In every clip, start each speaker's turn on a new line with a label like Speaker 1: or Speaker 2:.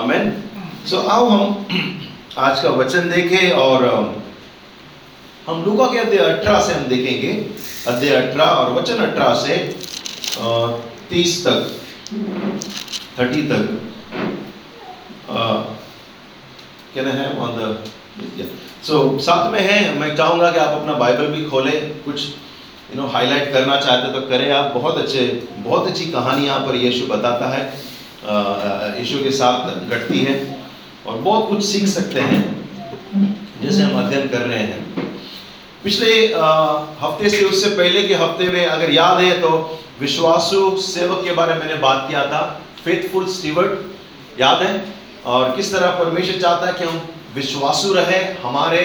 Speaker 1: आमेन सो आओ हम आज का वचन देखें और हम लूका के अध्याय अठारह से हम देखेंगे। अध्याय अठारह और वचन अठारह से तीस तक, थर्टी तक। कहना है ऑन द सो साथ में है, मैं चाहूँगा कि आप अपना बाइबल भी खोलें, कुछ यू नो हाईलाइट करना चाहते तो करें आप। बहुत अच्छे, बहुत अच्छी कहानी यहाँ पर यीशु बताता है। यीशु के साथ घटती है और बहुत कुछ सीख सकते हैं, जैसे हम अध्ययन कर रहे हैं। पिछले हफ़्ते से उससे पहले के हफ़्ते में अगर याद है तो विश्वासु सेवक के बारे में मैंने बात किया था, फेथफुल स्टीवर्ड याद है? और किस तरह परमेश्वर चाहता है कि हम विश्वासु रहे, हमारे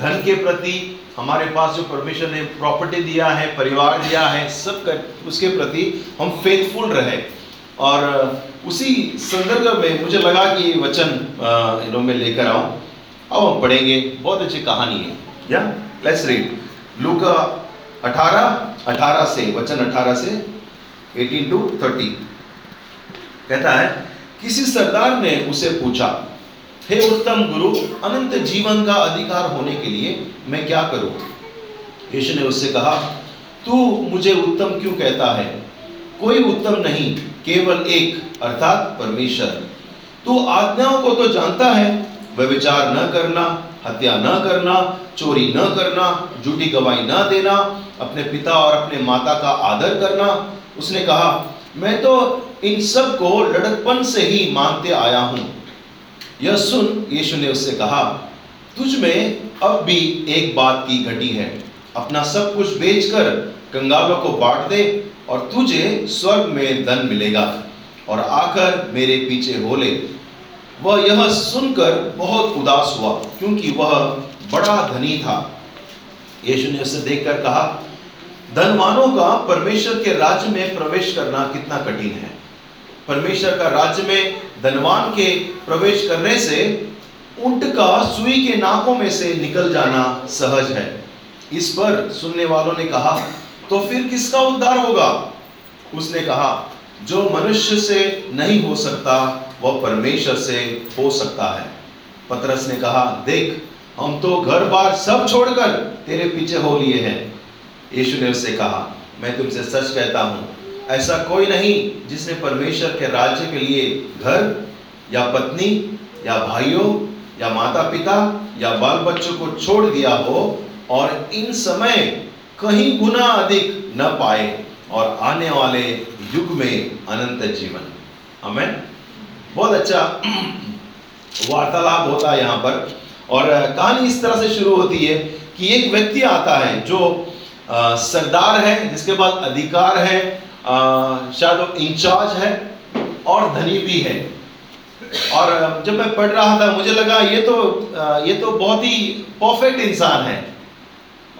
Speaker 1: धन के प्रति, हमारे पास जो परमेश्वर ने प्रॉपर्टी दिया है, परिवार दिया है, सब कर, उसके प्रति हम फेथफुल रहे। और उसी संदर्भ में मुझे लगा कि वचन इन्हों में लेकर आऊँ। अब हम पढ़ेंगे, बहुत अच्छी कहानी है। या लेट्स रीड लूका 18 18 से, वचन 18 से 18 टू 30 कहता है, किसी सरदार ने उसे पूछा, हे उत्तम गुरु, अनंत जीवन का अधिकार होने के लिए मैं क्या करूँ? यीशु ने उससे कहा, तू मुझे उत्तम क्यों कहता है? कोई उत्तम नहीं केवल एक, अर्थात परमेश्वर। तू आज्ञाओं को तो जानता है वह विचार न करना, हत्या न करना, चोरी न करना, झूठी गवाही न देना, अपने पिता और अपने माता का आदर करना। उसने कहा, मैं तो इन सबको लड़कपन से ही मानते आया हूँ। यह सुन यीशु ने उससे कहा, तुझ में अब भी एक बात की घटी है। अपना सब कुछ बेचकर कंगालों को बांट दे और तुझे स्वर्ग में धन मिलेगा और आकर मेरे पीछे हो ले। वह यह सुनकर बहुत उदास हुआ, क्योंकि वह बड़ा धनी था। यीशु ने उसे देखकर कहा, धनवानों का परमेश्वर के राज्य में प्रवेश करना कितना कठिन है। परमेश्वर का राज्य में धनवान के प्रवेश करने से ऊँट का सुई के नाकों में से निकल जाना सहज है। इस पर सुनने वालों ने कहा तो फिर किसका उद्धार होगा? उसने कहा, जो मनुष्य से नहीं हो सकता, वह परमेश्वर से हो सकता है। पतरस ने कहा, देख, हम तो घर बार सब छोड़कर तेरे पीछे हो लिए हैं। यीशु ने उससे कहा, मैं तुमसे सच कहता हूँ, ऐसा कोई नहीं जिसने परमेश्वर के राज्य के लिए घर, या पत्नी, या भाइयों, या माता पिता या बाल बच्चों को छोड़ दिया हो, और इन समय कहीं गुना अधिक न पाए और आने वाले युग में अनंत जीवन। हमें बहुत अच्छा वार्तालाप होता है यहाँ पर। और कहानी इस तरह से शुरू होती है कि एक व्यक्ति आता है जो सरदार है जिसके पास अधिकार है शायद वो इंचार्ज है और धनी भी है। और जब मैं पढ़ रहा था मुझे लगा ये तो अ, ये तो बहुत ही परफेक्ट इंसान है।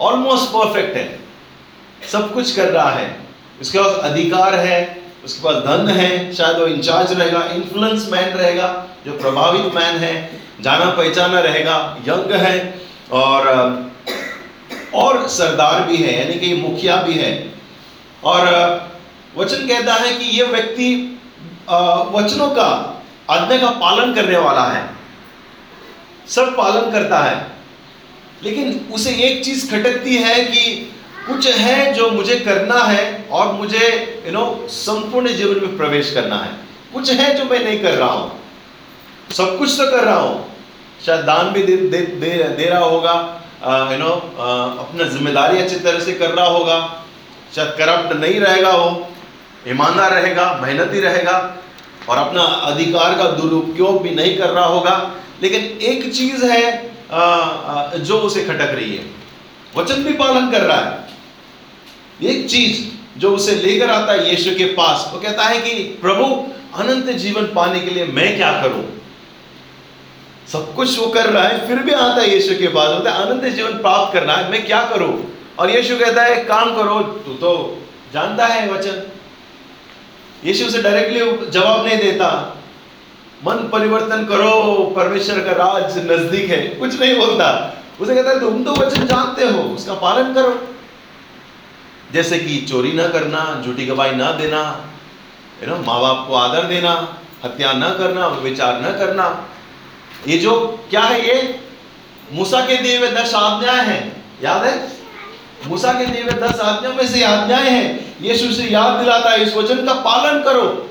Speaker 1: ऑलमोस्ट परफेक्ट है। सब कुछ कर रहा है। उसके पास अधिकार है, उसके पास धन है, शायद वो इंचार्ज रहेगा इन्फ्लुएंस मैन रहेगा, जो प्रभावित मैन है, जाना पहचाना रहेगा, यंग है, और और सरदार भी है, यानी कि मुखिया भी है। और वचन कहता है कि ये व्यक्ति वचनों का, आज्ञा का पालन करने वाला है। सब पालन करता है। लेकिन उसे एक चीज़ खटकती है कि कुछ है जो मुझे करना है और मुझे यू नो संपूर्ण जीवन में प्रवेश करना है। कुछ है जो मैं नहीं कर रहा हूँ। सब कुछ तो कर रहा हूँ। शायद दान भी दे दे, दे, दे रहा होगा यू नो अपना ज़िम्मेदारी अच्छी तरह से कर रहा होगा। शायद करप्ट नहीं रहेगा वो। ईमानदार रहेगा मेहनती रहेगा और अपना अधिकार का दुरुपयोग भी नहीं कर रहा होगा। लेकिन एक चीज़ है जो उसे खटक रही है। वचन भी पालन कर रहा है। एक चीज़ जो उसे लेकर आता है यीशु के पास, वो कहता है कि, प्रभु, अनंत जीवन पाने के लिए मैं क्या करूँ? सब कुछ वो कर रहा है, फिर भी आता है यीशु के पास। बोलता है, अनंत जीवन प्राप्त करना है, मैं क्या करूँ? और यीशु कहता है, काम करो, तू तो जानता है वचन। यीशु उसे डायरेक्टली जवाब नहीं देता। मन परिवर्तन करो, परमेश्वर का राज नज़दीक है। कुछ नहीं बोलता। उसे कहता है, तुम तो वचन जानते हो, उसका पालन करो। जैसे कि चोरी ना करना, झूठी गवाही ना देना माँ बाप को आदर देना, हत्या न करना, विचार न करना। ये जो, क्या है ये? मूसा के दिए हुए दस आज्ञाएँ हैं। याद है? मूसा के दिए हुए दस आज्ञाओं में से आज्ञाएँ हैं। यीशु से याद दिलाता है, इस वचन का पालन करो।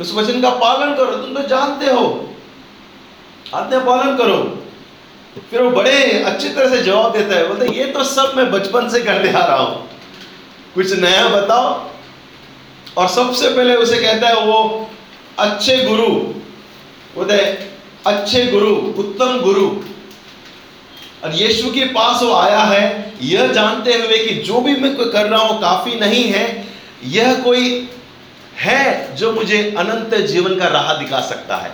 Speaker 1: उस वचन का पालन करो, तुम तो जानते हो। आज्ञा पालन करो। फिर वो बड़े अच्छी तरह से जवाब देता है, बोलते ये तो सब मैं बचपन से करते आ रहा हूँ। कुछ नया बताओ। और सबसे पहले उसे कहता है, वो अच्छे गुरु। बोलते अच्छे गुरु, उत्तम गुरु। और यीशु के पास वो आया है, यह जानते हुए कि जो भी मैं कर रहा हूँ काफ़ी नहीं है। यह कोई है जो मुझे अनंत जीवन का राह दिखा सकता है।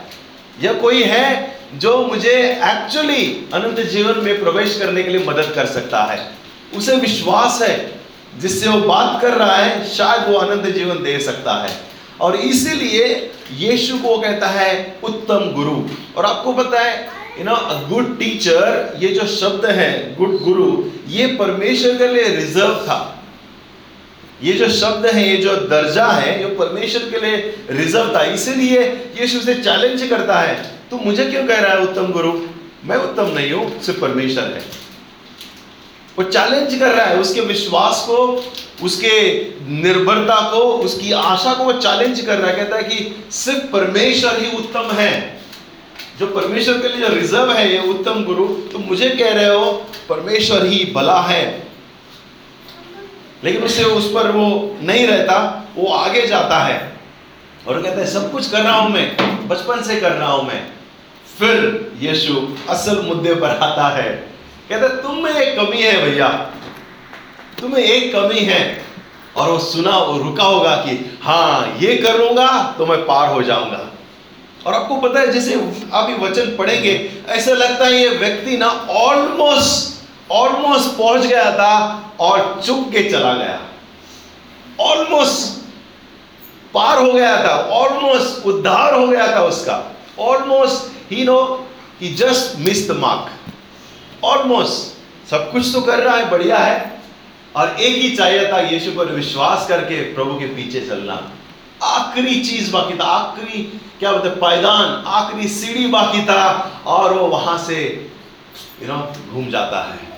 Speaker 1: या कोई है जो मुझे एक्चुअली अनंत जीवन में प्रवेश करने के लिए मदद कर सकता है। उसे विश्वास है, जिससे वो बात कर रहा है, शायद वो अनंत जीवन दे सकता है। और इसीलिए यीशु को कहता है, उत्तम गुरु। और आपको पता है यू नो गुड टीचर ये जो शब्द है गुड गुरु ये परमेश्वर के लिए रिज़र्व था। ये जो शब्द है, ये जो दर्जा है, ये परमेश्वर के लिए रिज़र्व था, इसीलिए यीशु से चैलेंज करता है। तू मुझे क्यों कह रहा है, उत्तम गुरु? मैं उत्तम नहीं हूँ, सिर्फ़ परमेश्वर है। वो चैलेंज कर रहा है, उसके विश्वास को, उसके निर्भरता को, उसकी आशा को वो चैलेंज कर रहा है। कहता है कि सिर्फ़ परमेश्वर ही उत्तम है। जो परमेश्वर के लिए जो रिज़र्व है, ये उत्तम गुरु तो मुझे कह रहे हो, परमेश्वर ही भला है। लेकिन उससे उस पर वो नहीं रहता, वो आगे जाता है। और कहता है, सब कुछ कर रहा हूँ मैं, बचपन से कर रहा हूँ मैं। फिर यीशु असल मुद्दे पर आता है। कहता है, तुम में एक कमी है भैया। तुम्हें एक कमी है। और वो सुना, वो रुका होगा कि हाँ ये करूँगा तो मैं पार हो जाऊँगा। और आपको पता है, जैसे आप ये वचन पढ़ेंगे, ऐसा लगता है ये व्यक्ति ना ऑलमोस्ट ऑलमोस्ट पहुँच गया था और चुप के चला गया। ऑलमोस्ट पार हो गया था ऑलमोस्ट उद्धार हो गया था उसका। ऑलमोस्ट ही no he just miss the mark almost सब कुछ तो कर रहा है, बढ़िया है। और एक ही चाहिए था यीशु पर विश्वास करके प्रभु के पीछे चलना। आखिरी चीज़ बाकी था, आखिरी, क्या बोलते, पायदान, आखिरी सीढ़ी बाकी था। और वो वहाँ से यू नो घूम जाता है।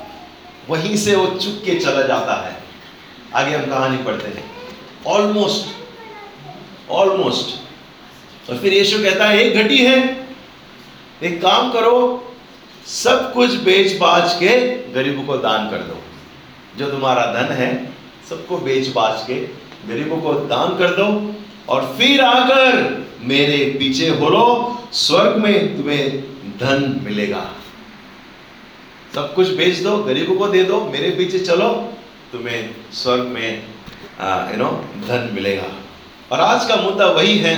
Speaker 1: वहीं से वो चुप के चला जाता है। आगे हम कहानी पढ़ते हैं। ऑलमोस्ट ऑलमोस्ट और फिर यीशु कहता है, एक घटी है। एक काम करो, सब कुछ बेच बाज के गरीबों को दान कर दो। जो तुम्हारा धन है, सबको बेच बाज के गरीबों को दान कर दो। और फिर आकर मेरे पीछे हो लो, स्वर्ग में तुम्हें धन मिलेगा। सब कुछ बेच दो गरीबों को दे दो मेरे पीछे चलो तुम्हें स्वर्ग में यू नो धन मिलेगा। और आज का मुद्दा वही है।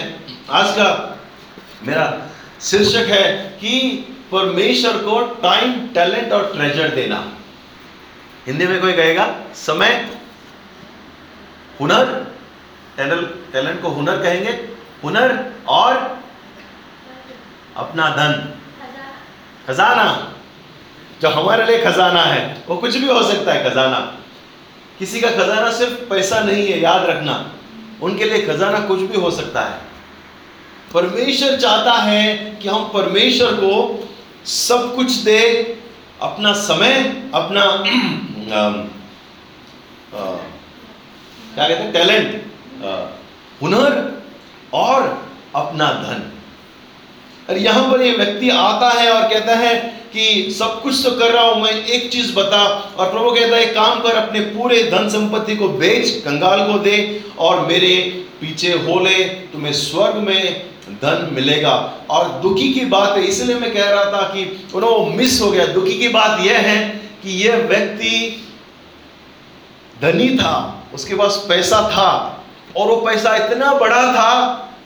Speaker 1: आज का मेरा शीर्षक है कि परमेश्वर को टाइम टैलेंट और ट्रेजर देना। हिंदी में कोई कहेगा समय हुनर टैलेंट को हुनर कहेंगे हुनर और अपना धन। खजाना। जो हमारे लिए खजाना है, वो कुछ भी हो सकता है खजाना। किसी का खजाना सिर्फ़ पैसा नहीं है, याद रखना। उनके लिए खजाना कुछ भी हो सकता है। परमेश्वर चाहता है कि हम परमेश्वर को सब कुछ दे, अपना समय, अपना क्या कहते हैं, टैलेंट हुनर और अपना धन। और यहाँ पर ये व्यक्ति आता है और कहता है कि सब कुछ तो कर रहा हूँ, मैं एक चीज़ बता। और प्रभु कहता है काम कर, अपने पूरे धन संपत्ति को बेच, कंगाल को दे और मेरे पीछे हो ले, तुम्हें स्वर्ग में धन मिलेगा। और दुखी की बात है, इसलिए मैं कह रहा था कि उन्होंने मिस हो गया। दुखी की बात यह है कि यह व्यक्ति धनी था, उसके पास पैसा था और वो पैसा इतना बड़ा था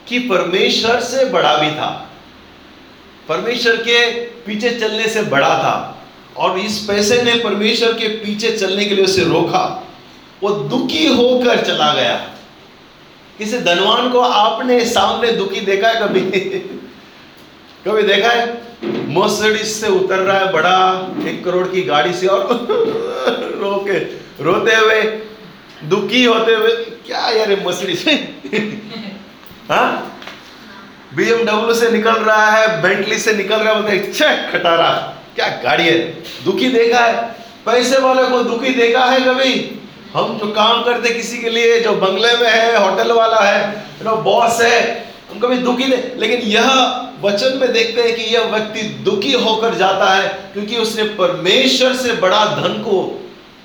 Speaker 1: कि परमेश्वर से बड़ा भी था। परमेश्वर के पीछे चलने से बड़ा था और इस पैसे ने परमेश्वर के पीछे चलने के लिए उसे रोका। वो दुखी होकर चला गया। किसी धनवान को आपने सामने दुखी देखा है कभी? कभी देखा है? मोसडिस से उतर रहा है बड़ा, एक करोड़ की गाड़ी से और रो के रोते हुए, दुखी होते हुए, क्या यार मर्सिडीज हाँ? बीएमडब्ल्यू से निकल रहा है बेंटली से निकल रहा है, बोलते छे, खटारा, क्या गाड़ी है? दुखी देखा है? पैसे वाले को दुखी देखा है कभी? हम जो काम करते किसी के लिए, जो बंगले में है, होटल वाला है नो बॉस है, हम कभी दुखी दे लेकिन यह वचन में देखते हैं कि यह व्यक्ति दुखी होकर जाता है, क्योंकि उसने परमेश्वर से बड़ा धन को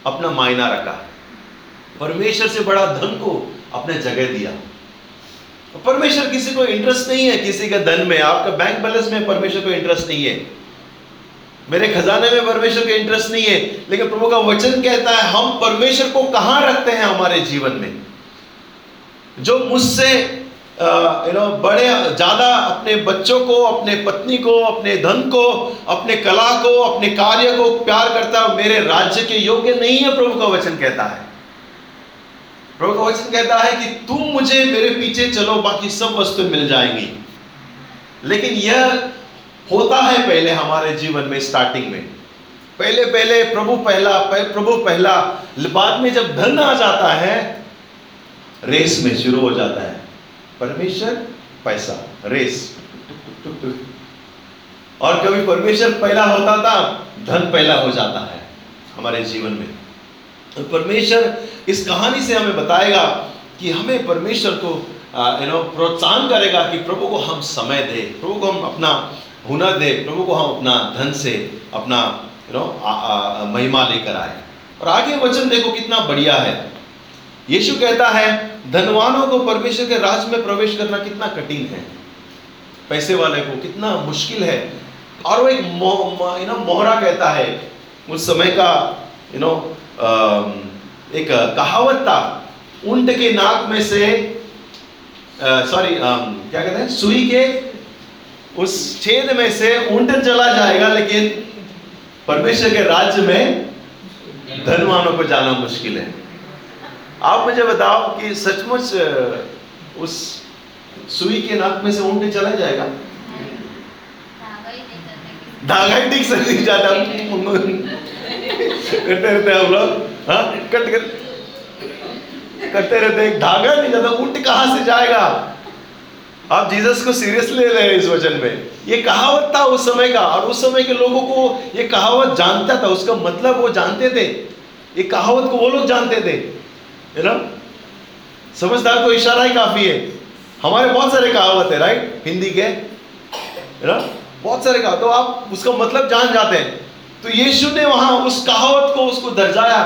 Speaker 1: अपना मायना रखा। परमेश्वर से बड़ा धन को अपने जगह दिया। परमेश्वर किसी को इंटरेस्ट नहीं है किसी के धन में। आपका बैंक बैलेंस में परमेश्वर को इंटरेस्ट नहीं है। मेरे खजाने में परमेश्वर का इंटरेस्ट नहीं है। लेकिन प्रभु का वचन कहता है, हम परमेश्वर को कहाँ रखते हैं हमारे जीवन में? जो मुझसे यू नो बड़े, ज़्यादा अपने बच्चों को, अपने पत्नी को, अपने धन को, अपने कला को, अपने कार्य को प्यार करता है, मेरे राज्य के योग्य नहीं है, प्रभु का वचन कहता है। प्रभु वचन कहता है कि तुम मुझे मेरे पीछे चलो, बाकी सब वस्तु मिल जाएँगी। लेकिन यह होता है पहले हमारे जीवन में स्टार्टिंग में। पहले पहले, प्रभु पहला प्रभु पहला, बाद में जब धन आ जाता है, रेस में शुरू हो जाता है। परमेश्वर, पैसा, रेस। और कभी परमेश्वर पहला होता था, धन पहला हो जाता है हमारे जीवन में। परमेश्वर इस कहानी से हमें बताएगा कि हमें परमेश्वर को यू नो प्रोत्साहन करेगा कि प्रभु को हम समय दे, प्रभु को हम अपना हुनर दे, प्रभु को हम अपना धन से अपना यू नो महिमा लेकर आए। और आगे वचन देखो कितना बढ़िया है। यीशु कहता है, धनवानों को परमेश्वर के राज में प्रवेश करना कितना कठिन है। पैसे वाले को कितना मुश्किल है। और वो एक मोहरा कहता है, उस समय का यू नो एक कहावत था ऊँट के नाक में से सॉरी क्या कहते हैं सुई के उस छेद में से ऊँट चला जाएगा लेकिन परमेश्वर के राज्य में धनवानों को जाना मुश्किल है। आप मुझे बताओ कि सचमुच उस सुई के नाक में से ऊँट चला जाएगा? धागा ही ठीक से नहीं जाता। करते रहते हैं हम लोग हाँ? कट कर करते रहते हैं। धागा नहीं जाता, ऊँट कहाँ से जाएगा? आप जीसस को सीरियसली ले रहे हैं इस वचन में। ये कहावत था उस समय का, और उस समय के लोगों को ये कहावत जानता था, उसका मतलब वो जानते थे। ये कहावत को वो लोग जानते थे, है ना? समझदार को इशारा ही काफ़ी है। हमारे बहुत सारे कहावत है राइट हिंदी के, है ना? बहुत सारे कहा तो आप उसका मतलब जान जाते हैं। तो यीशु ने वहाँ उस कहावत को, उसको दर्जाया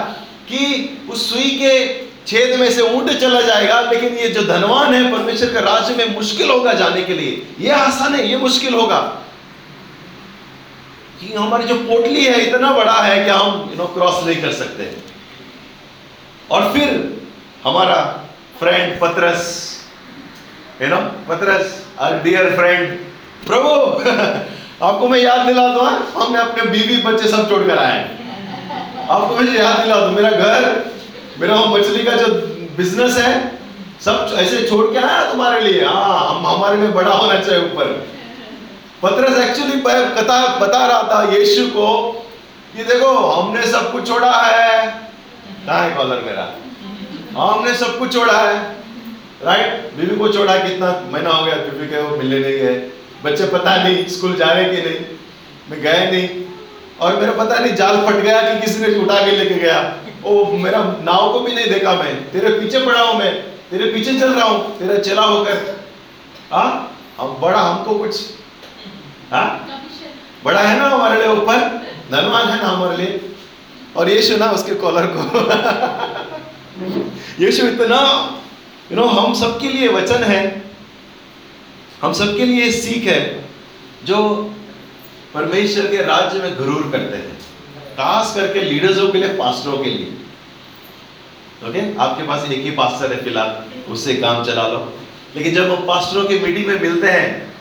Speaker 1: कि उस सुई के छेद में से ऊँट चला जाएगा, लेकिन ये जो धनवान है परमेश्वर के राज्य में मुश्किल होगा जाने के लिए। ये आसान है, ये मुश्किल होगा। कि हमारी जो पोटली है इतना बड़ा है कि हम यू नो क्रॉस नहीं कर सकते। और फिर हमारा friend Patras you know Patras our dear friend प्रभु। आपको मैं याद दिला दूँ हमने अपने बीवी बच्चे सब छोड़ कर आए आपको मुझे याद दिला दू, मेरा घर, मेरा मछली का जो बिज़नेस है, सब ऐसे छोड़ के आया तुम्हारे लिए। हाँ हम हमारे में बड़ा होना चाहिए ऊपर। पत्रस एक्चुअली बता बता रहा था यीशु को कि देखो, हमने सब कुछ छोड़ा है। है कॉलर मेरा? हाँ हमने सब कुछ छोड़ा है। राइट बीवी को छोड़ा कितना? महीना हो गया, बीवी के वो मिलने नहीं गए। बच्चे पता नहीं स्कूल जा रहे कि नहीं। मैं गए नहीं। और मेरा पता नहीं, जाल फट गया कि किसी ने उठा के लेके गया। ओ, मेरा नाव को भी नहीं देखा मैं। तेरे पीछे पड़ा हूँ मैं। तेरे पीछे चल रहा हूँ। तेरा चला होकर। हाँ? बड़ा, हमको कुछ हाँ? बड़ा है ना हमारे लिए ऊपर? धनवान है ना हमारे लिए। और यीशु ना उसके कॉलर को। यीशु इतना यू नो हम सबके लिए वचन है। हम सबके लिए सीख है जो परमेश्वर के राज्य में गुरूर करते हैं। खास करके लीडर्सों के लिए, पास्टरों के लिए। ओके आपके पास एक ही पास्टर है फ़िलहाल, उससे काम चला लो। लेकिन जब हम पास्टरों की मीटिंग में मिलते हैं,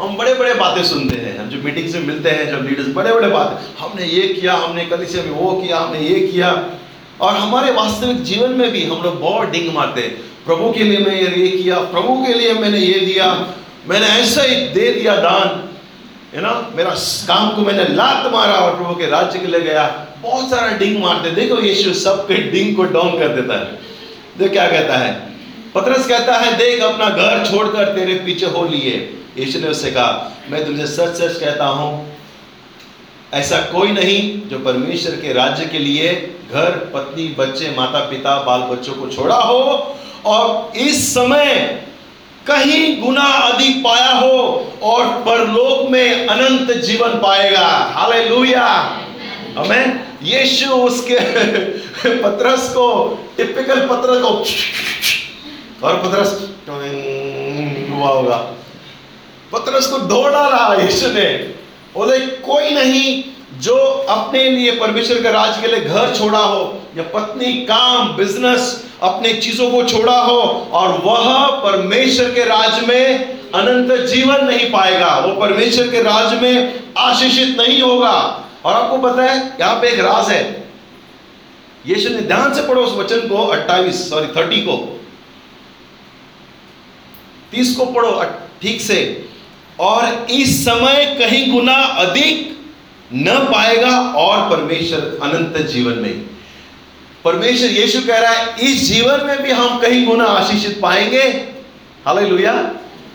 Speaker 1: हम बड़े बड़े बातें सुनते हैं। हम जो मीटिंग से मिलते हैं, जब लीडर्स बड़े बड़े बात, हमने ये किया, हमने कल से वो किया, हमने ये किया। और हमारे वास्तविक जीवन में भी हम लोग बहुत डिंग मारते हैं। प्रभु के लिए मैं ये किया, प्रभु के लिए मैंने ये दिया मैंने ऐसा ही दे दिया दान है ना मेरा काम को मैंने लात मारा और प्रभु के राज्य के लिए गया। बहुत सारा डिंग मारते, देखो यीशु सबके डिंग को डाउन कर देता है। देखो क्या कहता है? पतरस कहता है, देख अपना घर छोड़कर तेरे पीछे हो लिए। यीशु ने उससे कहा, मैं तुमसे सच सच कहता हूँ, ऐसा कोई नहीं जो परमेश्वर के राज्य के लिए घर, पत्नी, बच्चे माता पिता बाल बच्चों को छोड़ा हो। और इस समय कहीं गुना अधिक पाया हो और परलोक में अनंत जीवन पाएगा। हालेलुया। हमें यीशु उसके पत्रस को टिपिकल पत्र को, और पत्रस हुआ होगा। पत्रस को ढो डाला यीशु ने। बोले, कोई नहीं जो अपने लिए परमेश्वर के राज के लिए घर छोड़ा हो, या पत्नी, काम बिज़नेस अपने चीज़ों को छोड़ा हो, और वह परमेश्वर के राज में अनंत जीवन नहीं पाएगा, वो परमेश्वर के राज में आशीषित नहीं होगा। और आपको पता है, यहाँ पे एक राज है। यीशु ने ध्यान से पढ़ो उस वचन को 28 सॉरी 30 को। 30 को पढ़ो ठीक से। और इस समय कहीं गुना अधिक न पाएगा और परमेश्वर अनंत जीवन में। परमेश्वर यीशु कह रहा है इस जीवन में भी हम कहीं गुना आशीषित पाएँगे। हालेलुया।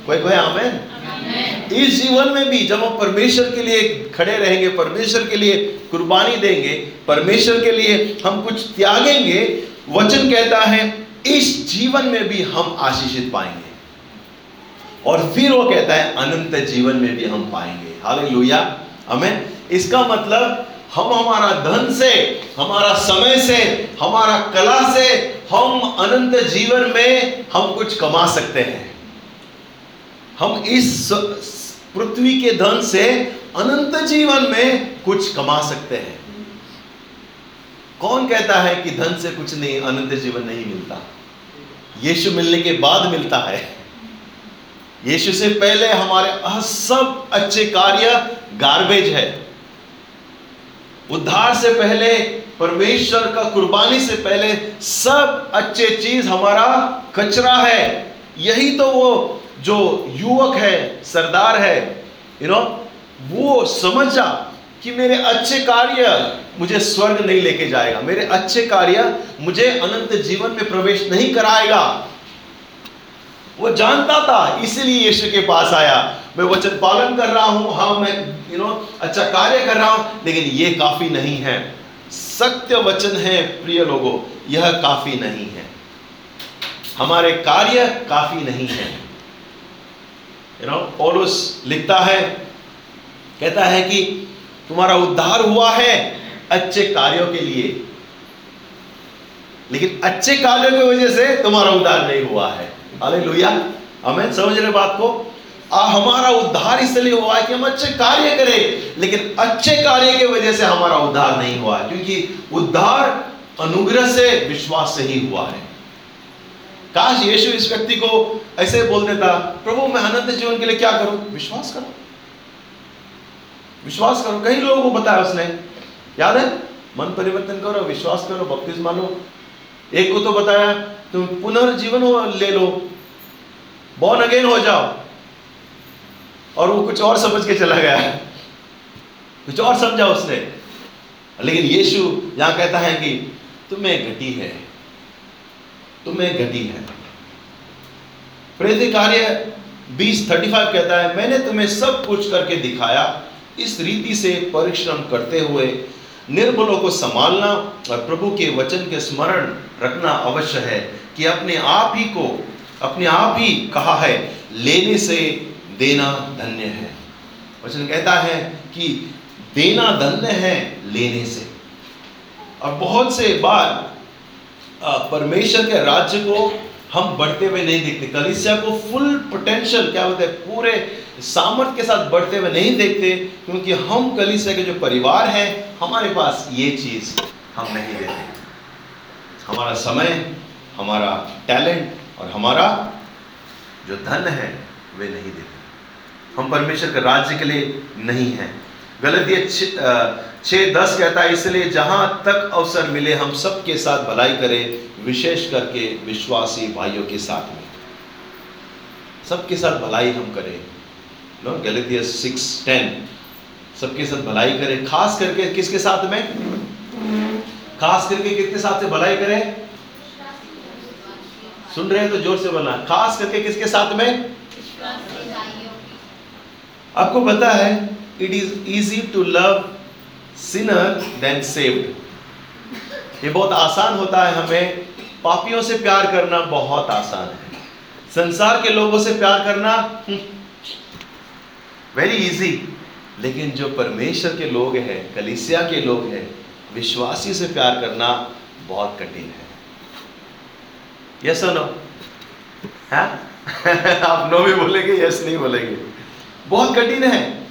Speaker 1: कोई कोई आमेन। इस जीवन में भी जब हम परमेश्वर के लिए खड़े रहेंगे परमेश्वर के लिए कुर्बानी देंगे परमेश्वर के लिए हम कुछ त्यागेंगे वचन कहता है इस जीवन में भी हम आशीषित पाएँगे। और फिर वो कहता है अनंत जीवन में भी हम पाएँगे। हालेलुया। हमें इसका मतलब हम हमारा धन से, हमारा समय से, हमारा कला से, हम अनंत जीवन में हम कुछ कमा सकते हैं। हम इस पृथ्वी के धन से अनंत जीवन में कुछ कमा सकते हैं। कौन कहता है कि धन से कुछ नहीं, अनंत जीवन नहीं मिलता? यीशु मिलने के बाद मिलता है। यीशु से पहले हमारे सब अच्छे कार्य गार्बेज है। उद्धार से पहले, परमेश्वर का कुर्बानी से पहले सब अच्छे चीज़ हमारा कचरा है। यही तो वो जो युवक है, सरदार है यू नो वो समझ कि मेरे अच्छे कार्य मुझे स्वर्ग नहीं लेके जाएगा। मेरे अच्छे कार्य मुझे अनंत जीवन में प्रवेश नहीं कराएगा। वो जानता था, इसलिए यीशु के पास आया। मैं वचन पालन कर रहा हूँ हाँ मैं यू नो अच्छा कार्य कर रहा हूँ, लेकिन ये काफ़ी नहीं है। सत्य वचन है, प्रिय लोगों, यह काफ़ी नहीं है। हमारे कार्य काफ़ी नहीं है। यू नो पौलुस लिखता है, कहता है कि तुम्हारा उद्धार हुआ है अच्छे कार्यों के लिए। लेकिन अच्छे कार्यों की वजह से तुम्हारा उद्धार नहीं हुआ है। अरे लोहिया हमें समझ रहे बात को? आ, हमारा उद्धार इसलिए हुआ है कि हम अच्छे कार्य करें लेकिन अच्छे कार्य की वजह से हमारा उद्धार नहीं हुआ क्योंकि उद्धार अनुग्रह से विश्वास से ही हुआ है। काश यीशु इस व्यक्ति को ऐसे बोल देता प्रभु मैं अनंत जीवन के लिए क्या करूँ? विश्वास करो। विश्वास करो। कई लोगों को बताया उसने याद है? मन परिवर्तन करो विश्वास करो बपतिस्मा मानो एक को तो बताया तुम पुनर्जीवन ले लो बॉर्न अगेन हो जाओ। और वो कुछ और समझ के चला गया। कुछ और समझा उसने। लेकिन यीशु यहाँ कहता है कि, तुम्हें घटी है। तुम्हें घटी है। प्रेरित कार्य बीस थर्टी फाइव कहता है, मैंने तुम्हें सब कुछ करके दिखाया। इस रीति से परिश्रम करते हुए निर्बलों को संभालना और प्रभु के वचन के स्मरण रखना अवश्य है कि अपने आप ही को, अपने आप ही कहा है, लेने से देना धन्य है। वचन कहता है कि देना धन्य है लेने से। और बहुत से बार परमेश्वर के राज्य को हम बढ़ते हुए नहीं देखते। कलिसिया को फुल पोटेंशियल क्या बोलते हैं, पूरे सामर्थ के साथ बढ़ते हुए नहीं देखते, क्योंकि हम कलिसिया के जो परिवार हैं, हमारे पास ये चीज़ हम नहीं देते। हमारा समय, हमारा टैलेंट और हमारा जो धन है, वे नहीं देते। हम परमेश्वर के राज्य के लिए नहीं हैं। गलत ये छः दस कहता है, इसलिए जहाँ तक अवसर मिले, हम सबके साथ भलाई करें, विशेष करके विश्वासी भाइयों के साथ में। सबके साथ भलाई हम करें। नो, गलतिया सिक्स, टेन, सबके साथ भलाई करें। खास करके किसके साथ में? खास करके किसके साथ से भलाई करें? सुन रहे हैं तो ज़ोर से बोलना। खास करके किसके साथ में? आपको पता है it is easy to love sinner then saved ये बहुत आसान होता है हमें, पापियों से प्यार करना बहुत आसान है। संसार के लोगों से प्यार करना वेरी इजी लेकिन जो परमेश्वर के लोग हैं, कलिसिया के लोग हैं, विश्वासी से प्यार करना बहुत कठिन है। यस नो है? आप नो भी बोलेंगे यस नहीं बोलेंगे। बहुत कठिन है।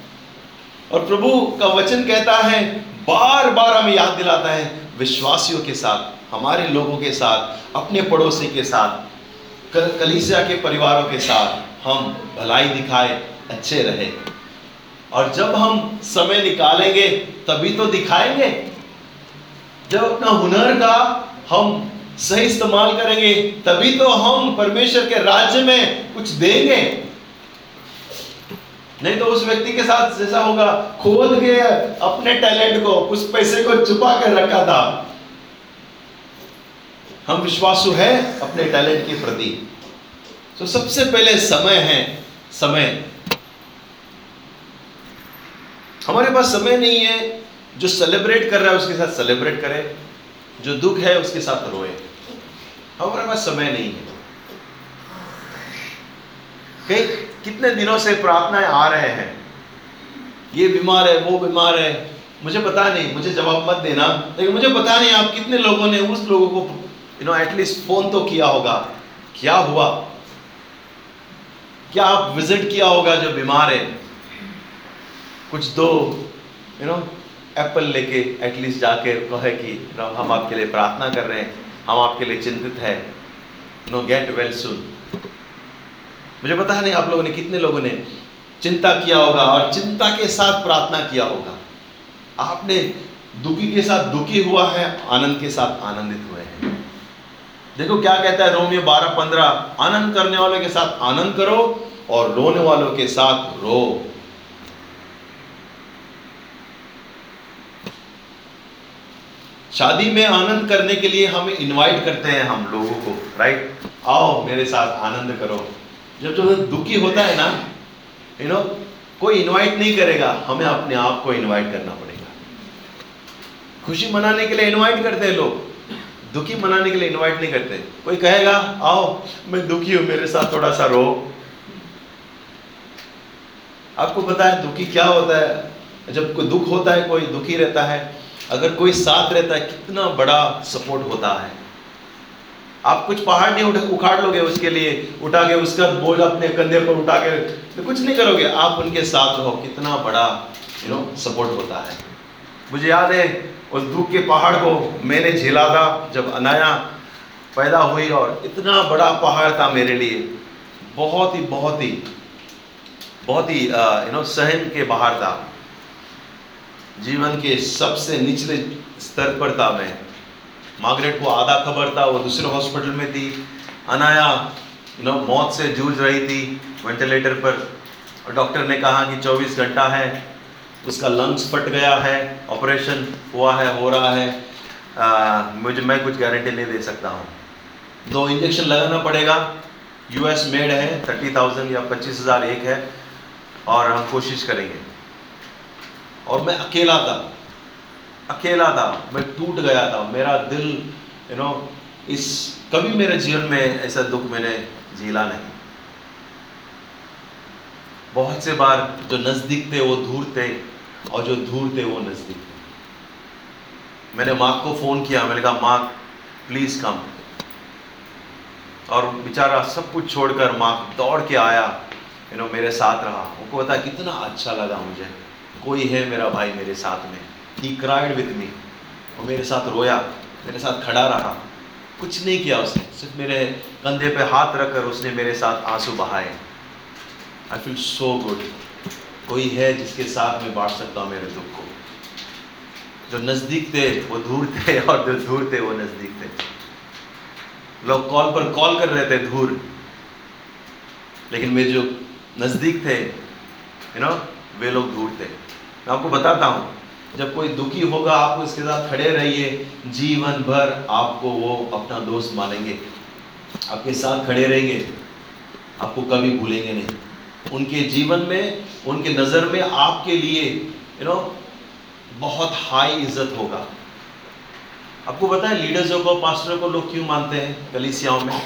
Speaker 1: और प्रभु का वचन कहता है बार बार हमें याद दिलाता है, विश्वासियों के साथ, हमारे लोगों के साथ, अपने पड़ोसी के साथ कलीसिया के परिवारों के साथ हम भलाई दिखाए, अच्छे रहे। और जब हम समय निकालेंगे, तभी तो दिखाएँगे। जब अपना हुनर का हम सही इस्तेमाल करेंगे, तभी तो हम परमेश्वर के राज्य में कुछ देंगे। नहीं तो उस व्यक्ति के साथ जैसा होगा खोद के अपने टैलेंट को, उस पैसे को छुपा कर रखा था। हम विश्वासु है अपने टैलेंट के प्रति। तो सबसे पहले समय है, समय। हमारे पास समय नहीं है, जो सेलिब्रेट कर रहा है, उसके साथ सेलिब्रेट करे। जो दुख है, उसके साथ रोए। हमारे पास समय नहीं है। कितने दिनों से प्रार्थनाएँ आ रहे हैं? ये बीमार है, वो बीमार है। मुझे पता नहीं, मुझे जवाब मत देना। लेकिन मुझे पता नहीं आप कितने लोगों ने उस लोगों को यू नो एटलीस्ट फ़ोन तो किया होगा। क्या हुआ? क्या आप विज़िट किया होगा जो बीमार है? कुछ दो यू नो एप्पल लेके एटलीस्ट जाके कहे कि हम आपके लिए प्रार्थना कर रहे हैं, हम आपके लिए चिंतित है। नो गेट वेल सुन मुझे पता नहीं आप लोगों ने कितने लोगों ने चिंता किया होगा और चिंता के साथ प्रार्थना किया होगा। आपने दुखी के साथ दुखी हुआ है, आनंद के साथ आनंदित हुए हैं। देखो क्या कहता है रोमियो बारह पंद्रह, आनंद करने वालों के साथ आनंद करो और रोने वालों के साथ रो। शादी में आनंद करने के लिए हम इनवाइट करते हैं हम लोगों को राइट आओ मेरे साथ आनंद करो। जब जो दुखी होता है ना यू नो कोई इनवाइट नहीं करेगा, हमें अपने आप को इनवाइट करना पड़ेगा। खुशी मनाने के लिए इनवाइट करते हैं लोग। दुखी मनाने के लिए इनवाइट नहीं करते। कोई कहेगा, आओ, मैं दुखी हूँ, मेरे साथ थोड़ा सा रो। आपको पता है दुखी क्या होता है? जब कोई दुख होता है, कोई दुखी रहता है, अगर कोई साथ रहता है, कितना बड़ा सपोर्ट होता है। आप कुछ पहाड़ नहीं उठा उखाड़ लोगे उसके लिए उठा के उसका बोझ अपने कंधे पर उठा के तो कुछ नहीं करोगे। आप उनके साथ रहो, कितना बड़ा यू नो सपोर्ट होता है। मुझे याद है, उस दुख के पहाड़ को मैंने झेला था, जब अनाया पैदा हुई और इतना बड़ा पहाड़ था मेरे लिए। बहुत ही बहुत ही बहुत ही यू नो सहन के बाहर था। जीवन के सबसे निचले स्तर पर था मैं। मार्गरेट को आधा खबर था वो दूसरे हॉस्पिटल में थी। अनाया यू नो मौत से जूझ रही थी वेंटिलेटर पर। और डॉक्टर ने कहा कि 24 घंटा है उसका लंग्स फट गया है ऑपरेशन हुआ है हो रहा है। आ, मुझे मैं कुछ गारंटी नहीं दे सकता हूँ। दो इंजेक्शन लगाना पड़ेगा। यूएस मेड है थर्टी थाउज़ेंड या पच्चीस हज़ार एक है और हम कोशिश करेंगे। और मैं अकेला था। अकेला था, मैं टूट गया था। मेरा दिल यू नो इस, कभी मेरे जीवन में ऐसा दुख मैंने झीला नहीं। बहुत से बार जो नज़दीक थे, वो दूर थे, और जो दूर थे, वो नज़दीक थे। मैंने माँ को फ़ोन किया, मैंने कहा, माँ प्लीज़ कम और बेचारा सब कुछ छोड़कर माँ दौड़ के आया यू नो मेरे साथ रहा। उनको पता कितना अच्छा लगा मुझे। कोई है मेरा भाई मेरे साथ में? ही क्राइड विथ मी वो मेरे साथ रोया, मेरे साथ खड़ा रहा। कुछ नहीं किया उसने, सिर्फ़ मेरे कंधे पे हाथ रखकर उसने मेरे साथ आँसू बहाए। आई फील सो गुड कोई है जिसके साथ मैं बांट सकता हूँ मेरे दुख को। जो नज़दीक थे, वो दूर थे, और जो दूर थे, वो नज़दीक थे। लोग कॉल पर कॉल कर रहे थे, दूर। लेकिन मेरे जो नज़दीक थे यू नो वे लोग दूर थे। मैं आपको बताता हूँ जब कोई दुखी होगा, आप उसके साथ खड़े रहिए। जीवन भर आपको वो अपना दोस्त मानेंगे। आपके साथ खड़े रहेंगे। आपको कभी भूलेंगे नहीं। उनके जीवन में, उनके नज़र में आपके लिए यू नो बहुत हाई इज़्ज़त होगा। आपको पता है लीडर्सों को पास्टरों को लोग क्यों मानते हैं कलिसियाओं में?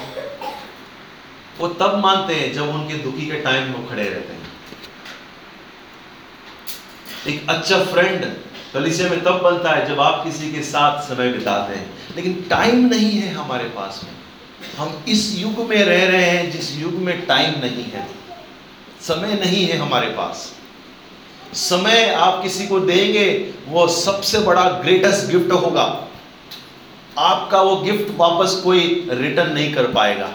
Speaker 1: वो तब मानते हैं जब उनके दुखी के टाइम वो खड़े रहते हैं। एक अच्छा फ्रेंड कलिसिया में तब बनता है जब आप किसी के साथ समय बिताते हैं। लेकिन टाइम नहीं है हमारे पास में। हम इस युग में रह रहे हैं जिस युग में टाइम नहीं है। समय नहीं है हमारे पास। समय आप किसी को देंगे, वो सबसे बड़ा ग्रेटेस्ट गिफ्ट होगा। आपका वो गिफ्ट वापस कोई रिटर्न नहीं कर पाएगा।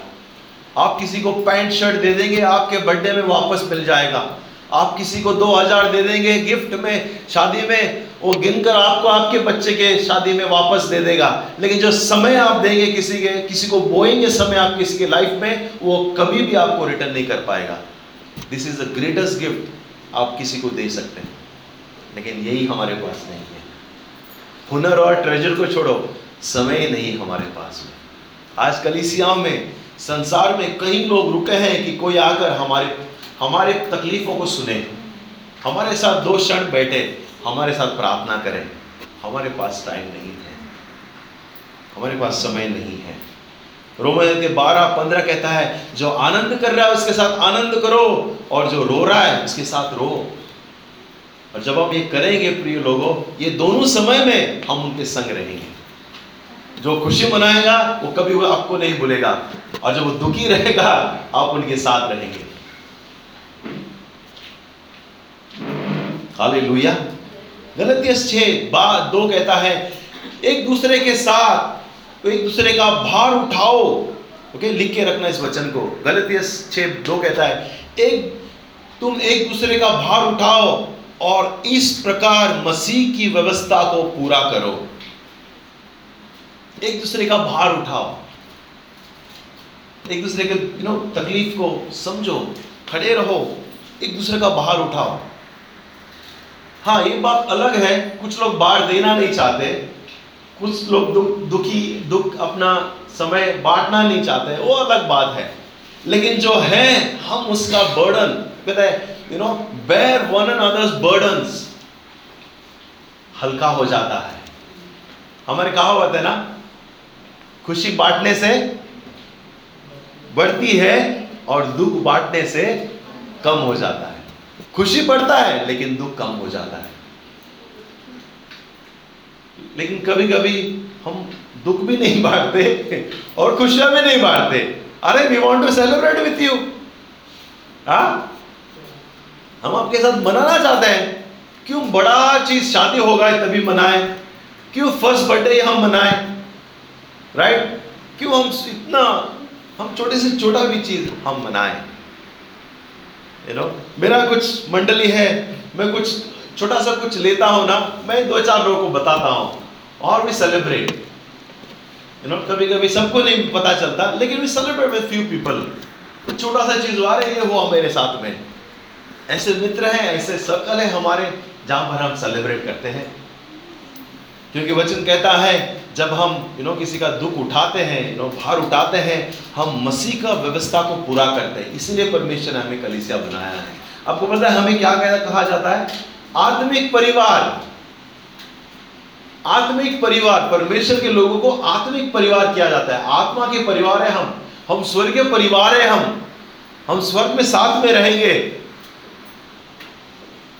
Speaker 1: आप किसी को पैंट शर्ट दे देंगे, आपके बर्थडे में वापस मिल जाएगा। आप किसी को दो हज़ार दे देंगे गिफ्ट में, शादी में, वो गिनकर आपको आपके बच्चे के शादी में वापस दे देगा। लेकिन जो समय आप देंगे किसी के, किसी को बोएँगे समय आप किसी के लाइफ में, वो कभी भी आपको रिटर्न नहीं कर पाएगा। This is the greatest gift आप किसी को दे सकते हैं। लेकिन यही हमारे पास नहीं है। हुनर और ट्रेजर को छोड़ो, समय नहीं हमारे पास में। आज कलिसियाओं में, संसार में कई लोग रुके हैं कि कोई आकर हमारे हमारे तकलीफों को सुने, हमारे साथ दो क्षण बैठे, हमारे साथ प्रार्थना करें, हमारे पास टाइम नहीं है, हमारे पास समय नहीं है। रोमन के बारह पंद्रह कहता है, जो आनंद कर रहा है, उसके साथ आनंद करो, और जो रो रहा है, उसके साथ रो। और जब आप ये करेंगे, प्रिय लोगों, ये दोनों समय में हम उनके संग रहेंगे। जो खुशी मनाएगा, वो कभी वो आपको नहीं भूलेगा, और जब वो दुखी रहेगा, आप उनके साथ रहेंगे। हालेलुया। गलतियस छः बाद दो कहता है, एक दूसरे के साथ तो एक दूसरे का भार उठाओ। ओके लिख के रखना इस वचन को। गलतियस छः दो कहता है, एक, तुम एक दूसरे का भार उठाओ और इस प्रकार मसीह की व्यवस्था को पूरा करो। एक दूसरे का भार उठाओ। एक दूसरे के यू नो तकलीफ़ को समझो, खड़े रहो। एक दूसरे का भार उठाओ। हाँ ये बात अलग है। कुछ लोग बाढ़ देना नहीं चाहते। कुछ लोग दुख, दुखी, दुख अपना समय बांटना नहीं चाहते। वो अलग बात है। लेकिन जो है, हम उसका बर्डन कहते हैं you know bear one and others burdens हल्का हो जाता है। हमारे कहा होता है ना, खुशी बांटने से बढ़ती है और दुख बांटने से कम हो जाता है। खुशी बढ़ता है, लेकिन दुख कम हो जाता है। लेकिन कभी कभी हम दुख भी नहीं बांटते और खुशियाँ भी नहीं बांटते। अरे we want to celebrate with you हा? हम आपके साथ मनाना चाहते हैं। क्यों बड़ा चीज़ शादी होगा तभी मनाए? क्यों फ़र्स्ट बर्थडे हम मनाए? राइट क्यों हम इतना, हम छोटे से छोटा भी चीज़ हम मनाएँ? यू नो मेरा कुछ मंडली है, मैं कुछ छोटा सा कुछ लेता हूँ ना, मैं दो चार लोगों को बताता हूँ। और भी सेलिब्रेट यू नो कभी कभी सबको नहीं पता चलता, लेकिन we celebrate with few people छोटा सा चीज़ आ रही है वो मेरे साथ में। ऐसे मित्र हैं, ऐसे सर्कल है हमारे, जहाँ पर हम सेलिब्रेट करते हैं। क्योंकि वचन कहता है जब हम यू नो किसी का दुख उठाते हैं यू नो भार उठाते हैं, हम मसीह का व्यवस्था को पूरा करते हैं। इसीलिए परमेश्वर ने हमें कलिसिया बनाया है। आपको पता है, हमें क्या कहा जाता है? आत्मिक परिवार। आत्मिक परिवार। परमेश्वर के लोगों को आत्मिक परिवार किया जाता है। आत्मा के परिवार है हम। हम स्वर्गीय परिवार है हम। हम स्वर्ग में साथ में रहेंगे।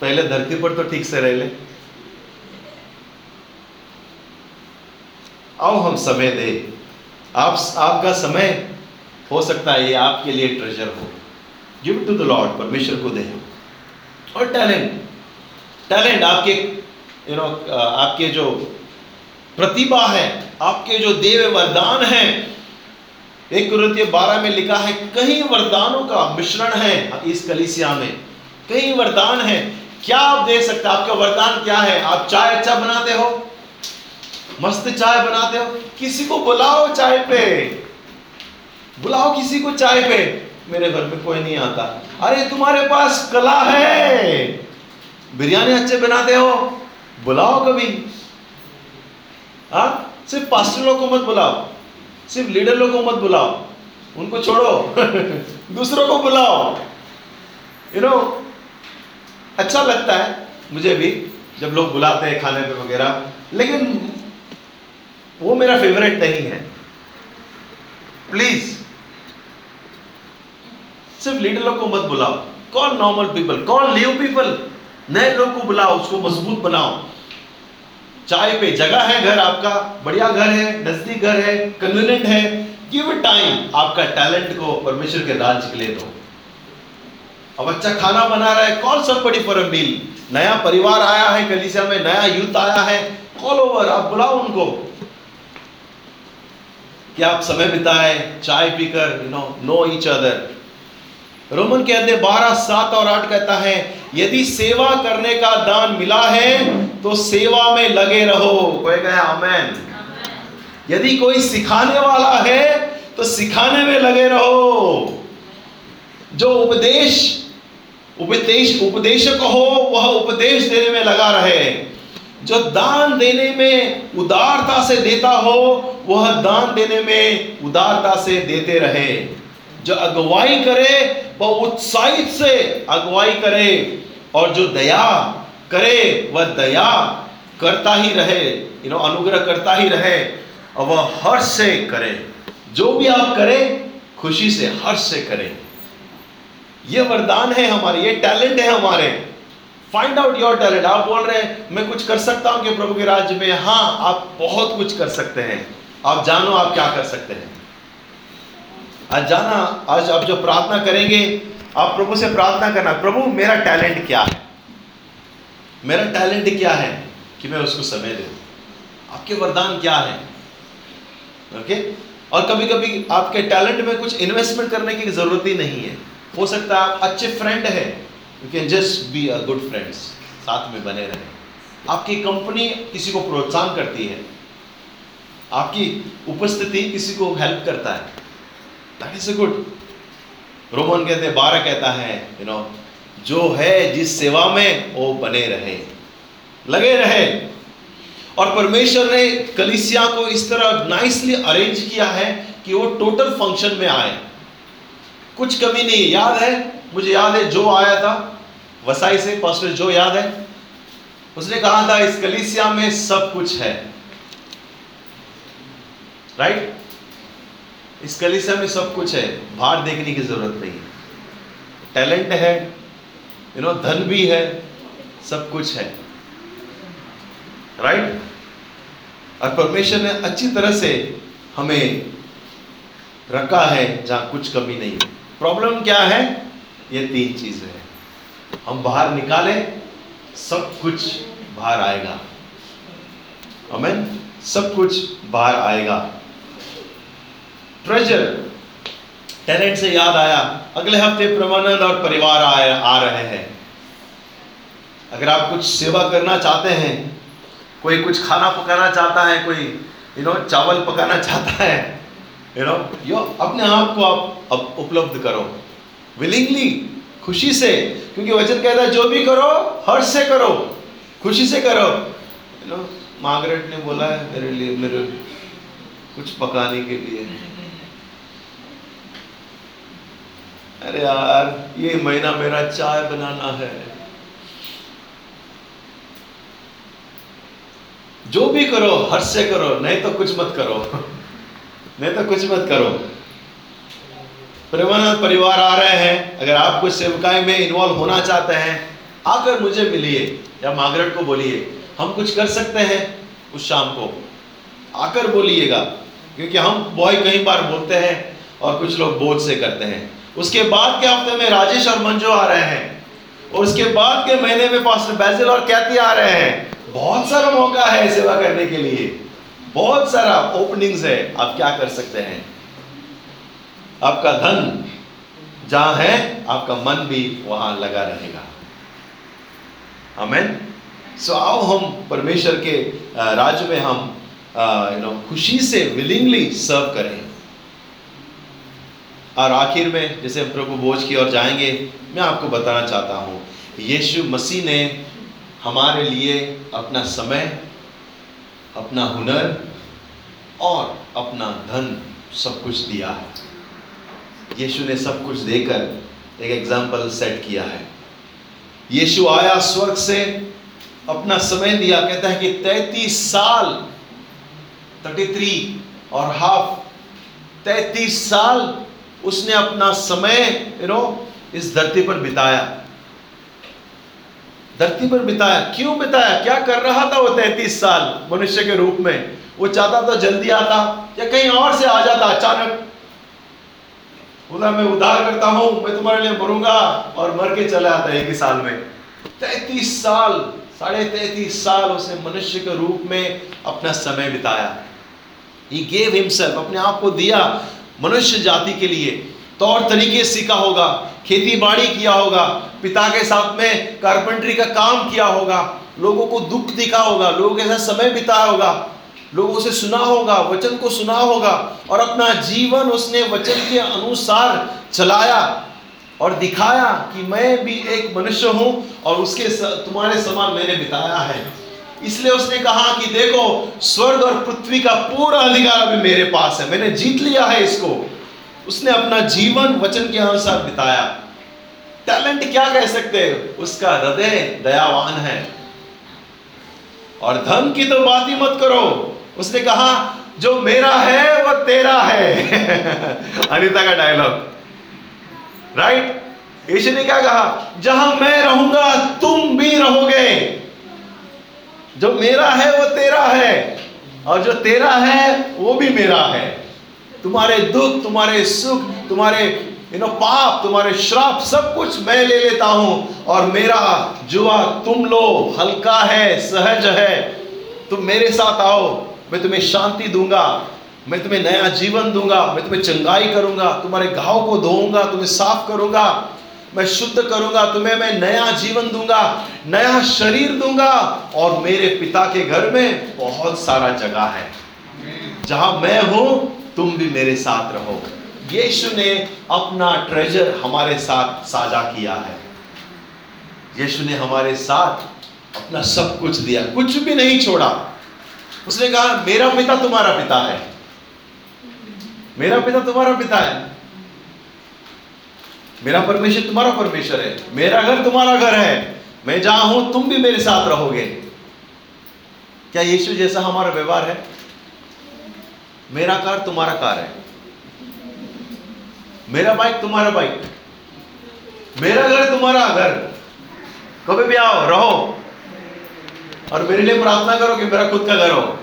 Speaker 1: पहले धरती पर तो ठीक से रह ले। आओ हम समय दे। आप, आपका समय हो सकता है ये आपके लिए ट्रेजर हो। गिव टू द लॉर्ड परमेश्वर को दे। और टैलेंट टैलेंट आपके यू नो आपके जो प्रतिभा है, आपके जो देव वरदान है, एक कुरतिय बारह में लिखा है, कई वरदानों का मिश्रण है इस कलिसिया में। कई वरदान है। क्या आप दे सकते आपका वरदान क्या है? आप चाय अच्छा बनाते हो? मस्त चाय बनाते हो। किसी को बुलाओ चाय पे। बुलाओ किसी को चाय पे। मेरे घर में कोई नहीं आता। अरे, तुम्हारे पास कला है। बिरयानी अच्छे बनाते हो। बुलाओ कभी। हाँ? सिर्फ़ पास्टर को मत बुलाओ। सिर्फ़ लीडर लोग को मत बुलाओ। उनको छोड़ो। दूसरों को बुलाओ। यू नो अच्छा लगता है। मुझे भी, जब लोग बुलाते हैं खाने पे वगैरह। लेकिन वो मेरा फेवरेट नहीं है। प्लीज़ सिर्फ़ लीडर लोग को मत बुलाओ। कौन नॉर्मल पीपल कौन न्यू पीपल नए लोग को बुलाओ, उसको मज़बूत बनाओ। चाय पे जगह है घर आपका, बढ़िया घर है, नज़दीक घर है कन्वीनियंट है गिव टाइम आपका टैलेंट को परमेश्वर के राज के लिए दो। अब अच्छा खाना बना रहा है call somebody for a meal नया परिवार आया है कलीसिया में, नया यूथ आया है कॉल ओवर आप बुलाओ उनको। कि आप समय बिताए चाय पीकर you know no each other Roman के अध्याय बारह सात और आठ कहता है यदि सेवा करने का दान मिला है तो सेवा में लगे रहो। कोई कहे आमेन। यदि कोई सिखाने वाला है तो सिखाने में लगे रहो। जो उपदेश उपदेश उपदेशक हो वह उपदेश देने में लगा रहे। जो दान देने में उदारता से देता हो, वह दान देने में उदारता से देते रहे। जो अगुवाई करे, वह उत्साहित से अगुवाई करे, और जो दया करे, वह दया करता ही रहे यू नो अनुग्रह करता ही रहे, और वह हर्ष से करे। जो भी आप करें, खुशी से, हर्ष से करें। ये वरदान है हमारे, ये टैलेंट है हमारे। फाइंड आउट योर टैलेंट आप बोल रहे हैं, मैं कुछ कर सकता हूँ कि प्रभु के राज्य में? हाँ आप बहुत कुछ कर सकते हैं। आप जानो आप क्या कर सकते हैं। आज जाना, आज आप जो प्रार्थना करेंगे, आप प्रभु से प्रार्थना करना, प्रभु, मेरा टैलेंट क्या है? मेरा टैलेंट क्या है कि मैं उसको समय दू? आपके वरदान क्या है? ओके और कभी कभी आपके टैलेंट में कुछ इन्वेस्टमेंट करने की ज़रूरत ही नहीं है। हो सकता है आप अच्छे फ्रेंड है you can just be a good friends साथ में बने रहे। आपकी कंपनी किसी को प्रोत्साहन करती है। आपकी उपस्थिति किसी को हेल्प करता है। That is a good Roman कहते हैं बारह कहता है यू you नो know, जो है जिस सेवा में वो बने रहे। लगे रहे। और परमेश्वर ने कलिसिया को इस तरह नाइसली अरेंज किया है कि वो टोटल फ़ंक्शन में आए। कुछ कमी नहीं याद है मुझे याद है, जो आया था, वसाई से पास्टर जो याद है, उसने कहा था, इस कलिसिया में सब कुछ है। राइट इस कलिसिया में सब कुछ है, बाहर देखने की ज़रूरत नहीं टैलेंट है यू नो धन भी है, सब कुछ है। राइट और परमेश्वर ने अच्छी तरह से हमें रखा है, जहाँ कुछ कमी नहीं है। प्रॉब्लम क्या है? ये तीन चीज़ें हैं। हम बाहर निकाले सब कुछ बाहर आएगा। अमेन सब कुछ बाहर आएगा। ट्रेजर टैलेंट से याद आया अगले हफ़्ते प्रमानंद और परिवार आ, आ रहे हैं। अगर आप कुछ सेवा करना चाहते हैं कोई कुछ खाना पकाना चाहता है कोई यू नो चावल पकाना चाहता है यू नो यो अपने आप को आप उपलब्ध करो। विलिंगली खुशी से, क्योंकि वचन कहता है, जो भी करो, हर्ष से करो, खुशी से करो। मार्गरेट ने बोला है, मेरे लिए, मेरे, कुछ पकाने के लिए। अरे यार, ये महीना मेरा चाय बनाना है। जो भी करो, हर्ष से करो, नहीं तो कुछ मत करो। नहीं तो कुछ मत करो। प्रेमानंद परिवार आ रहे हैं, अगर आप कुछ सेवकाई में इन्वॉल्व होना चाहते हैं, आकर मुझे मिलिए या मागरेट को बोलिए। हम कुछ कर सकते हैं उस शाम को। आकर बोलिएगा, क्योंकि हम बॉय कई बार बोलते हैं और कुछ लोग बोझ से करते हैं। उसके बाद के हफ़्ते में राजेश और मंजू आ रहे हैं। और उसके बाद के महीने में पास्टर बैजिल और कैती आ रहे हैं। बहुत सारा मौका है सेवा करने के लिए। बहुत सारा ओपनिंग्स है। आप क्या कर सकते हैं? आपका धन जहाँ है, आपका मन भी वहाँ लगा रहेगा। अमेन सो आओ हम परमेश्वर के राज्य में हम यू नो खुशी से विलिंगली सर्व करें। और आखिर में, जैसे हम प्रभु बोझ की ओर जाएँगे, मैं आपको बताना चाहता हूँ, यीशु मसीह ने हमारे लिए अपना समय, अपना हुनर और अपना धन सब कुछ दिया है। यीशु ने सब कुछ देकर एक एग्ज़ाम्पल सेट किया है। यीशु आया स्वर्ग से, अपना समय दिया, कहता है कि तैतीस साल थर्टी थ्री और हाफ़ तैतीस साल उसने अपना समय यू नो इस धरती पर बिताया। धरती पर बिताया। क्यों बिताया? क्या कर रहा था वो तैतीस साल मनुष्य के रूप में? वो चाहता था जल्दी आता या कहीं और से आ जाता अचानक। बोला मैं उद्धार करता हूँ, मैं तुम्हारे लिए मरूँगा और मर के चला आता है एक ही साल में। तैतीस साल, साढ़े तैतीस साल उसने मनुष्य के रूप में अपना समय बिताया। ही गेव हिमसेल्फ अपने आप को दिया मनुष्य जाति के लिए। तौर तरीके सीखा होगा, खेती बाड़ी किया होगा, पिता के साथ में कारपेंट्री का काम किया होगा, लोगों को दुख दिखा होगा, लोगों के साथ समय बिताया होगा। लोगों से सुना होगा, वचन को सुना होगा, और अपना जीवन उसने वचन के अनुसार चलाया और दिखाया कि मैं भी एक मनुष्य हूँ और उसके तुम्हारे समान मैंने बिताया है। इसलिए उसने कहा कि देखो, स्वर्ग और पृथ्वी का पूरा अधिकार अभी मेरे पास है, मैंने जीत लिया है इसको। उसने अपना जीवन वचन के अनुसार बिताया। टैलेंट क्या कह सकते हैं? उसका हृदय दयावान है। और धन की तो बात ही मत करो। उसने कहा, जो मेरा है वह तेरा है. अनिता का डायलॉग। राइट यीशु ने क्या कहा, जहाँ मैं रहूँगा, तुम भी रहोगे। जो मेरा है, वो तेरा है, और जो तेरा है, वो भी मेरा है। तुम्हारे दुख, तुम्हारे सुख, तुम्हारे यू नो पाप, तुम्हारे श्राप, सब कुछ मैं ले लेता हूँ, और मेरा जुआ तुम लो, हल्का है, सहज है। तुम मेरे साथ आओ मैं तुम्हें शांति दूँगा, मैं तुम्हें नया जीवन दूँगा, मैं तुम्हें चंगाई करूँगा, तुम्हारे घाव को धोऊँगा, तुम्हें साफ़ करूँगा, मैं शुद्ध करूँगा, तुम्हें मैं नया जीवन दूँगा, नया शरीर दूँगा, और मेरे पिता के घर में बहुत सारा जगह है। जहाँ मैं हूँ, तुम भी मेरे साथ रहो। यीशु ने अपना ट्रेजर हमारे साथ साझा किया है। यीशु ने हमारे साथ अपना सब कुछ दिया। कुछ भी नहीं छोड़ा। उसने कहा, मेरा पिता तुम्हारा पिता है। मेरा पिता तुम्हारा पिता है। मेरा परमेश्वर तुम्हारा परमेश्वर है। मेरा घर तुम्हारा घर है। मैं जहाँ हूँ, तुम भी मेरे साथ रहोगे। क्या यीशु जैसा हमारा व्यवहार है? मेरा कार तुम्हारा कार है। मेरा बाइक तुम्हारा बाइक मेरा घर तुम्हारा घर। कभी भी आओ, रहो। और मेरे लिए प्रार्थना करो कि मेरा खुद का घर हो।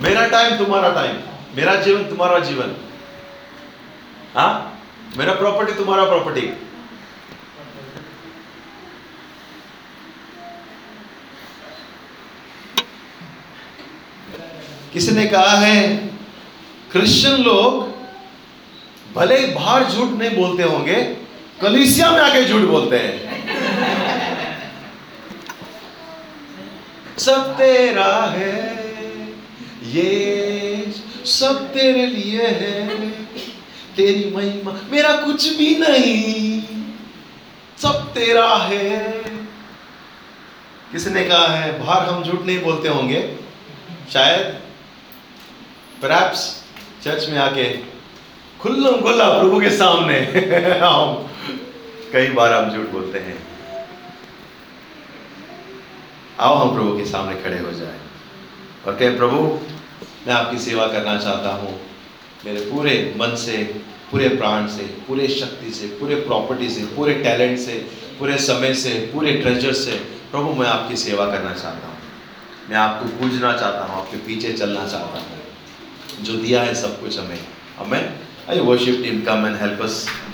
Speaker 1: मेरा टाइम तुम्हारा टाइम मेरा जीवन, तुम्हारा जीवन. हा? मेरा प्रॉपर्टी तुम्हारा प्रॉपर्टी किसी ने कहा है क्रिश्चियन लोग भले ही बाहर झूठ नहीं बोलते होंगे, कलिसिया में आके झूठ बोलते हैं। सब तेरा है, ये सब तेरे लिए है। तेरी महिमा, मेरा कुछ भी नहीं, सब तेरा है। किसने कहा है, बाहर हम झूठ नहीं बोलते होंगे? शायद चर्च में आके खुल्लम खुल्ला प्रभु के सामने। हम कई बार हम झूठ बोलते हैं। आओ हम प्रभु के सामने खड़े हो जाए। और कहें, प्रभु, मैं आपकी सेवा करना चाहता हूँ। मेरे पूरे मन से, पूरे प्राण से, पूरे शक्ति से, पूरे प्रॉपर्टी से, पूरे टैलेंट से, पूरे समय से, पूरे ट्रेजर से, प्रभु, मैं आपकी सेवा करना चाहता हूँ। मैं आपको पूजना चाहता हूँ, आपके पीछे चलना चाहता हूँ। जो दिया है सब कुछ हमें। हमें I worship team come and help us